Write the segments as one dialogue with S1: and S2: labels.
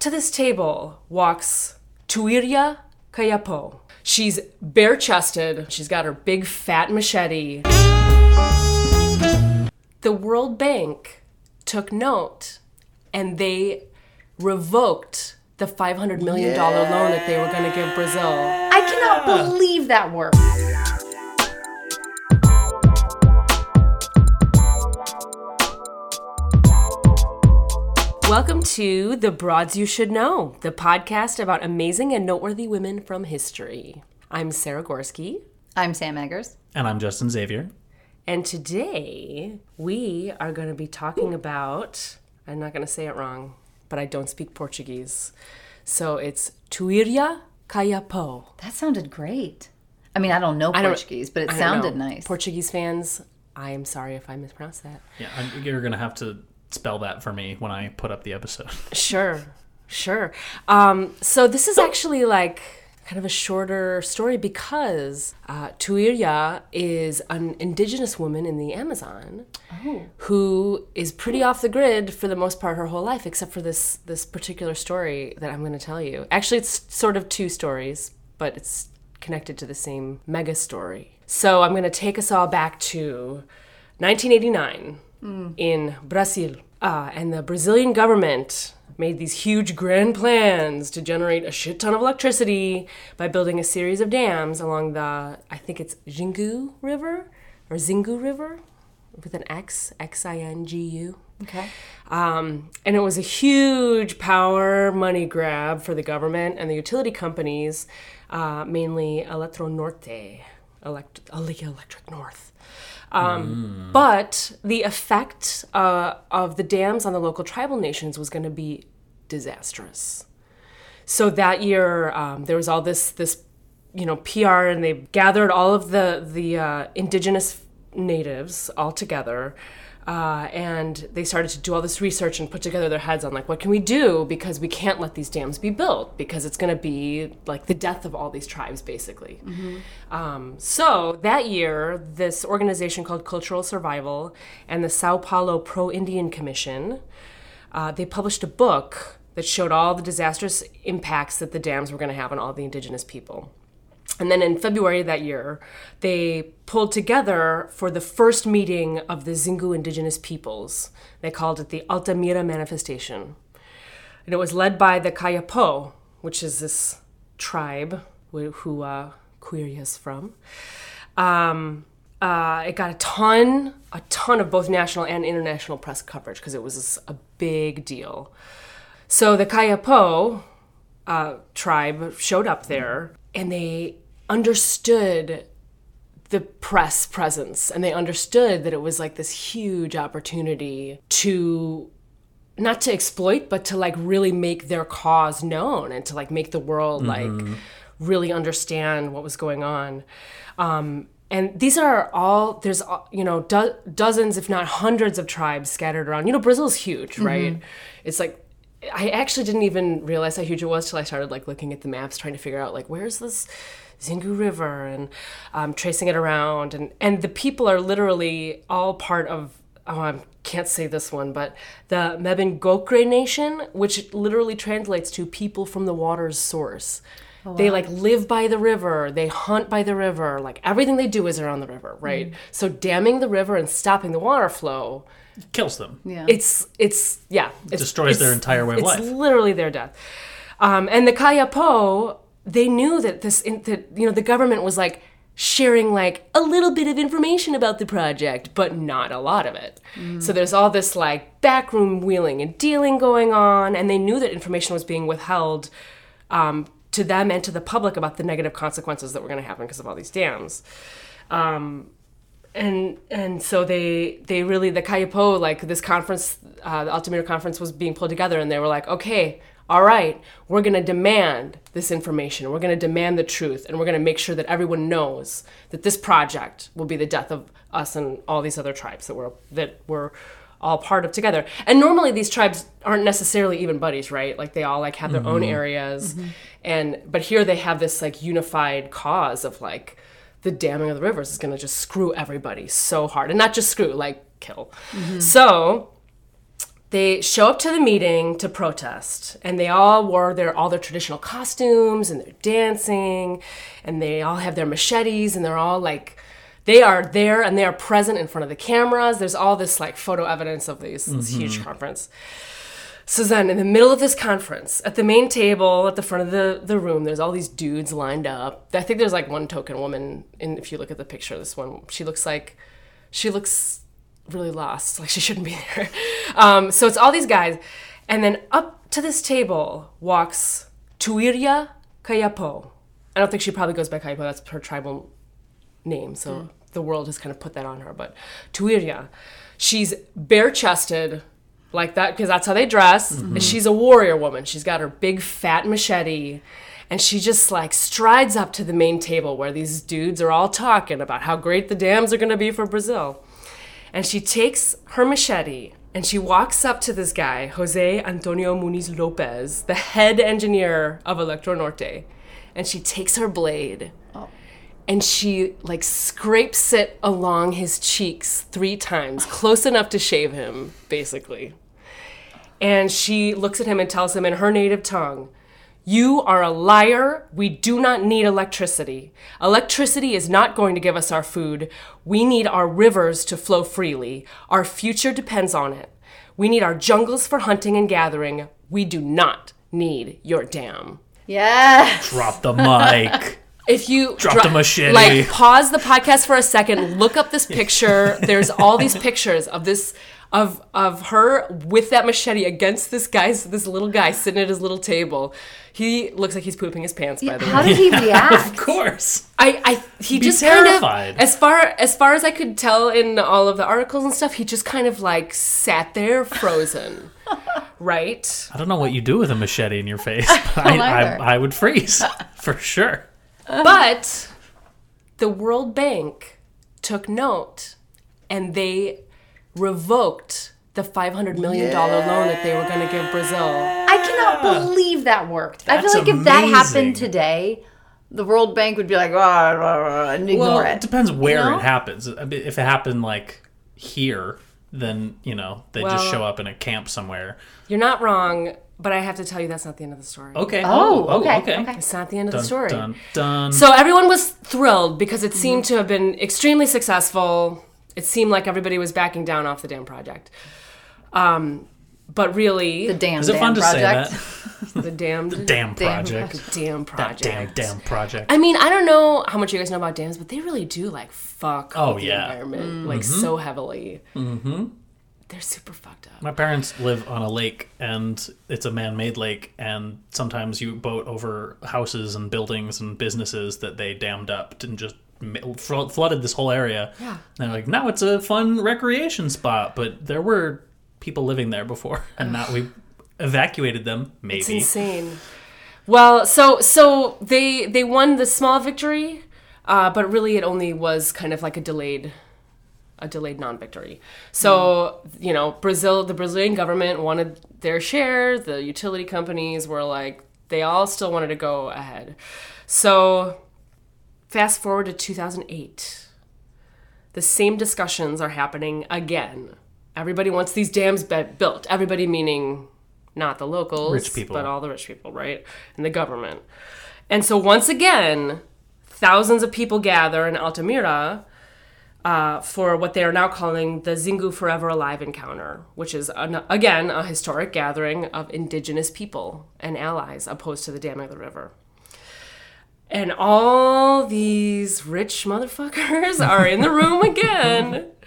S1: to this table walks Tuiria Kayapo. She's bare chested, she's got her big fat machete. The World Bank took note and they revoked the $500 million loan that they were going to give Brazil.
S2: I cannot believe that worked.
S1: Welcome to The Broads You Should Know, the podcast about amazing and noteworthy women from history. I'm Sarah Gorski,
S2: I'm Sam Eggers.
S3: And I'm Justin Xavier.
S1: and today we are going to be talking about, I'm not going to say it wrong, but I don't speak Portuguese. So it's Tuiria Kayapo.
S2: That sounded great. I mean, I don't know
S1: don't-
S2: Portuguese, but it
S1: I
S2: sounded nice.
S1: Portuguese fans, I am sorry if I mispronounced that.
S3: Yeah, I'm, you're gonna have to spell that for me when I put up the episode.
S1: Sure, sure. Um, so this is actually like kind of a shorter story because uh, Tuiria is an indigenous woman in the Amazon who is pretty off the grid for the most part her whole life, except for this this particular story that I'm going to tell you. Actually, it's sort of two stories, but it's connected to the same mega story. So I'm going to take us all back to 1989 in Brazil. Uh, and the Brazilian government made these huge grand plans to generate a shit ton of electricity by building a series of dams along the, I think it's Xingu River or Xingu River with an X, X I N G U.
S2: okay.
S1: Um, and it was a huge power money grab for the government and the utility companies, uh, mainly Electro Norte, elect- Electric North. Um, But the effect uh, of the dams on the local tribal nations was going to be disastrous. So that year, um, there was all this this you know PR, and they gathered all of the the uh, indigenous natives all together, uh, and they started to do all this research and put together their heads on like what can we do because we can't let these dams be built because it's going to be like the death of all these tribes basically. Um, so that year, this organization called Cultural Survival and the Sao Paulo Pro Indian Commission uh, they published a book that showed all the disastrous impacts that the dams were going to have on all the indigenous people. And then in February of that year, they pulled together for the first meeting of the Xingu indigenous peoples. They called it the Altamira Manifestation. And it was led by the Kayapo, which is this tribe who, uh, Tuiria is from. Um, uh, it got a ton, a ton of both national and international press coverage because it was a big deal. So the Kayapo uh, tribe showed up there and they understood the press presence and they understood that it was like this huge opportunity to not to exploit but to like really make their cause known and to like make the world like really understand what was going on. Um, and these are all there's uh, you know do- dozens if not hundreds of tribes scattered around. You know brazil's huge right? It's like i actually didn't even realize how huge it was till i started like looking at the maps trying to figure out like where's this Xingu River and um, tracing it around and and the people are literally all part of oh I can't say this one but the Mebengokre Nation which literally translates to people from the water's source. They like live by the river, they hunt by the river, like everything they do is around the river, right? So damming the river and stopping the water flow
S3: Kills them.
S2: Yeah.
S1: it's it's yeah it's,
S3: Destroys their entire way of
S1: it's
S3: life.
S1: literally their death um, and the kayapo they knew that this in, that you know the government was like sharing like a little bit of information about the project but not a lot of it. So there's all this like backroom wheeling and dealing going on and they knew that information was being withheld um, to them and to the public about the negative consequences that were going to happen because of all these dams. Um, and and so they they really the Kayapo like this conference uh, the Altamira conference was being pulled together and they were like okay all right we're going to demand this information we're going to demand the truth and we're going to make sure that everyone knows that this project will be the death of us and all these other tribes that were that were all part of together. And normally these tribes aren't necessarily even buddies right? Like they all like have their own mm-hmm. areas. Mm-hmm. And but here they have this like unified cause of like the damming of the rivers is going to just screw everybody so hard and not just screw like kill. Mm-hmm. So they show up to the meeting to protest and they all wore their all their traditional costumes and they're dancing and they all have their machetes and they're all like they are there and they are present in front of the cameras. There's all this like photo evidence of these, this mm-hmm. huge conference. So then in the middle of this conference at the main table at the front of the, the room there's all these dudes lined up. I think there's like one token woman and if you look at the picture this one she looks like she looks really lost like she shouldn't be there. Um, so it's all these guys. And then up to this table walks tuiria kayapo i don't think she probably goes by kayapo that's her tribal name so the world has kind of put that on her but tuiria she's bare chested like that because that's how they dress and she's a warrior woman. She's got her big fat machete and she just like strides up to the main table where these dudes are all talking about how great the dams are going to be for brazil and she takes her machete and she walks up to this guy jose antonio muniz lopez the head engineer of electro norte and she takes her blade oh. and she like scrapes it along his cheeks three times, close enough to shave him, basically. And she looks at him and tells him in her native tongue, You are a liar. We do not need electricity. Electricity is not going to give us our food. We need our rivers to flow freely. Our future depends on it. We need our jungles for hunting and gathering. We do not need your dam
S2: Yes.
S3: Drop the mic.
S1: if you
S3: Drop
S1: dro-
S3: the machete.
S1: like pause the podcast for a second look up this picture there's all these pictures of this of of her with that machete against this guy's this little guy sitting at his little table he looks like he's pooping his pants by the way
S2: How did he react?
S3: of course.
S1: I, I he
S3: Be
S1: just
S3: terrified.
S1: kind of as far as far as I could tell in all of the articles and stuff, he just kind of like sat there frozen, right?
S3: I don't know what you do with a machete in your face. but I,
S2: either.
S3: I, I would freeze for sure.
S1: But the World Bank took note and they revoked the $500 million loan that they were going to give Brazil.
S2: I cannot believe that worked. I feel
S3: That's
S2: like if that happened today, the World Bank would be like, "Rah, rah, rah," and ignore
S3: Well,
S2: it.
S3: it depends where
S2: know?
S3: it happens. If it happened like here, then you know they just show up in a camp somewhere.
S1: You're not wrong, but I have to tell you that's not the end of the story.
S3: Okay.
S2: Oh, okay, okay.
S1: It's not the end of
S3: Dun,
S1: the story.
S3: dun, dun.
S1: So everyone was thrilled because it seemed to have been extremely successful. It seemed like everybody was backing down off the damn project. Um, but really,
S2: The damn
S3: Is it
S2: damn
S3: fun to
S2: project.
S3: say that?
S1: the damned
S3: Damn project.
S1: dam
S3: That
S1: project.
S3: damn damn project.
S1: I mean, I don't know how much you guys know about dams, but they really do like fuck
S3: Oh,
S1: with the
S3: yeah.
S1: environment like so heavily. Mm-hmm. They're super fucked up.
S3: My parents live on a lake, and it's a man-made lake, and sometimes you boat over houses and buildings and businesses that they dammed up and just flooded this whole area.
S1: Yeah.
S3: And they're like, now it's a fun recreation spot, but there were people living there before, and now we evacuated them. Maybe it's
S1: insane. Well, so so they they won the small victory, uh, but really it only was kind of like a delayed a delayed non-victory. So, you know, Brazil the Brazilian government wanted their share, the utility companies were like they all still wanted to go ahead. So, fast forward to 2008. The same discussions are happening again. Everybody wants these dams built. Everybody meaning not the locals,
S3: Rich people.
S1: but all the rich people, right? And the government. And so once again, thousands of people gather in Altamira uh, for what they are now calling the Xingu Forever Alive encounter, which is, an, again, a historic gathering of indigenous people and allies opposed to the damming of the river. And all these rich motherfuckers are in the room again.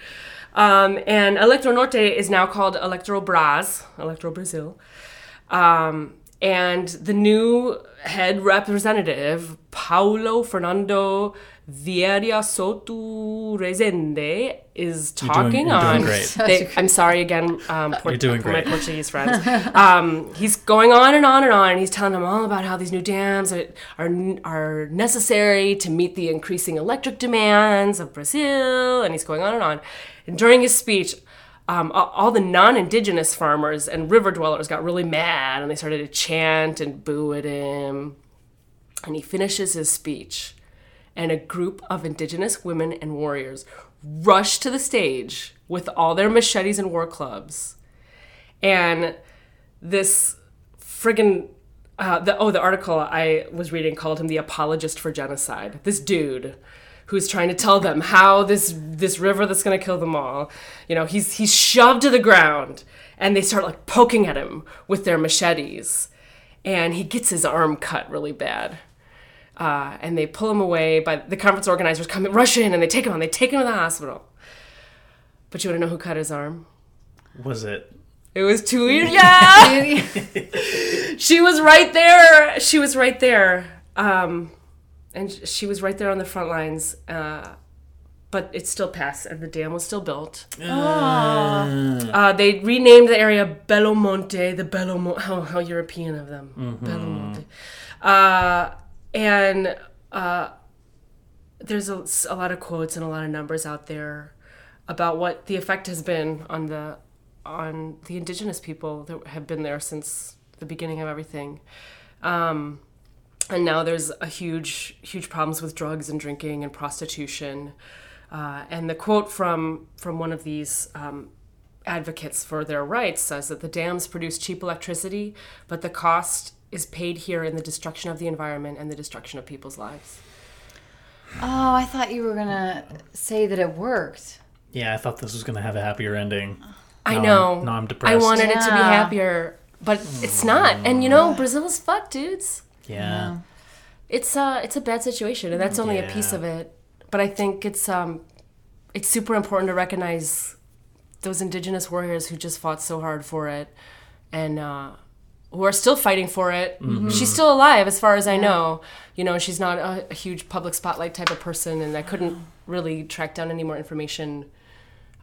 S1: Um, and Electro Norte is now called Electro Braz, Electro Brazil. Um, and the new head representative, Paulo Fernando Vieira Souto Rezende, is talking
S3: you're doing
S1: on.
S3: great.
S1: They, I'm sorry again, um, Port-
S3: You're doing
S1: for my
S3: great.
S1: Portuguese friends. um, he's going on and on and on, and he's telling them all about how these new dams are, are are necessary to meet the increasing electric demands of Brazil, and he's going on and on. And during his speech, um, all the non-indigenous farmers and river dwellers got really mad, and they started to chant and boo at him. And he finishes his speech, and a group of indigenous women and warriors rush to the stage with all their machetes and war clubs and this friggin' uh, the oh the article I was reading called him the apologist for genocide. This dude who's trying to tell them how this this river that's going to kill them all, you know, he's he's shoved to the ground and they start like poking at him with their machetes and he gets his arm cut really bad. Uh, and they pull him away, but the conference organizers come rush in and they take him on. They take him to the hospital. But you want to know who cut his arm?
S3: Was it?
S1: It was Tuir. Yeah, she was right there. She was right there, um, and she was right there on the front lines. Uh, but it still passed, and the dam was still built. Uh, they renamed the area Belo Monte, the Belo Monte. How, how European of them, Belo Monte. Uh, and uh, there's a, a lot of quotes and a lot of numbers out there about what the effect has been on the on the indigenous people that have been there since the beginning of everything. Um, and now there's a huge, huge problems with drugs and drinking and prostitution. Uh, and the quote from from one of these um, advocates for their rights says that the dams produce cheap electricity, but the cost is paid here in the destruction of the environment and the destruction of people's lives.
S2: Oh, I thought you were gonna say that it worked.
S3: Yeah, I thought this was going to have a happier ending.
S1: I
S3: Now I'm-
S1: know.
S3: now I'm depressed.
S1: I
S3: depressed.
S1: wanted it to be happier, but it's not. And you know, Brazil's fucked, dudes.
S3: Yeah.
S1: It's uh it's a bad situation, and that's only a piece of it. But I think it's um it's super important to recognize those indigenous warriors who just fought so hard for it, and uh, who are still fighting for it. She's still alive, as far as I know. You know, she's not a, a huge public spotlight type of person, and I couldn't really track down any more information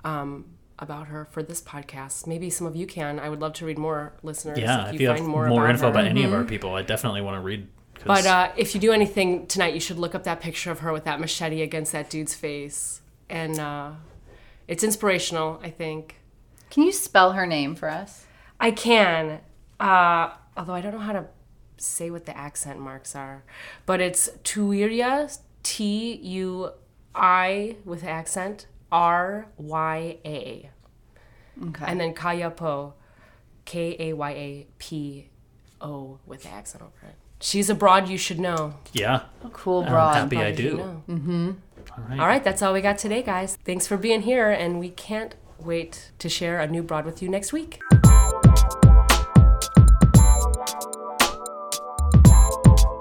S1: um, about her for this podcast. Maybe some of you can. I would love to read more, listeners.
S3: Yeah,
S1: if
S3: if
S1: you,
S3: you have
S1: find
S3: more,
S1: more, about
S3: info
S1: her.
S3: about any of our people, I definitely want to read. 'Cause-
S1: But uh, if you do anything tonight, you should look up that picture of her with that machete against that dude's face, and uh, it's inspirational. I think
S2: Can you spell her name for us?
S1: I can, uh, although I don't know how to say what the accent marks are, but it's Tuiria, T U I with accent R Y A,
S2: Okay.
S1: and then Kayapo, K A Y A P O with the accent over it. She's a broad you should know.
S3: yeah,
S2: cool
S3: I'm
S2: broad.
S3: happy I
S1: Broad you
S3: do.
S1: know. Mm-hmm.
S3: All right.
S1: All right, that's all we got today, guys. Thanks for being here, and we can't wait to share a new broad with you next week.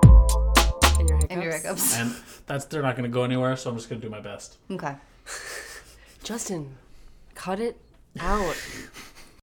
S1: And your hiccups.
S2: And your hiccups.
S3: And that's they're not going to go anywhere, so I'm just going to do my best.
S2: Okay.
S1: Justin, cut it out.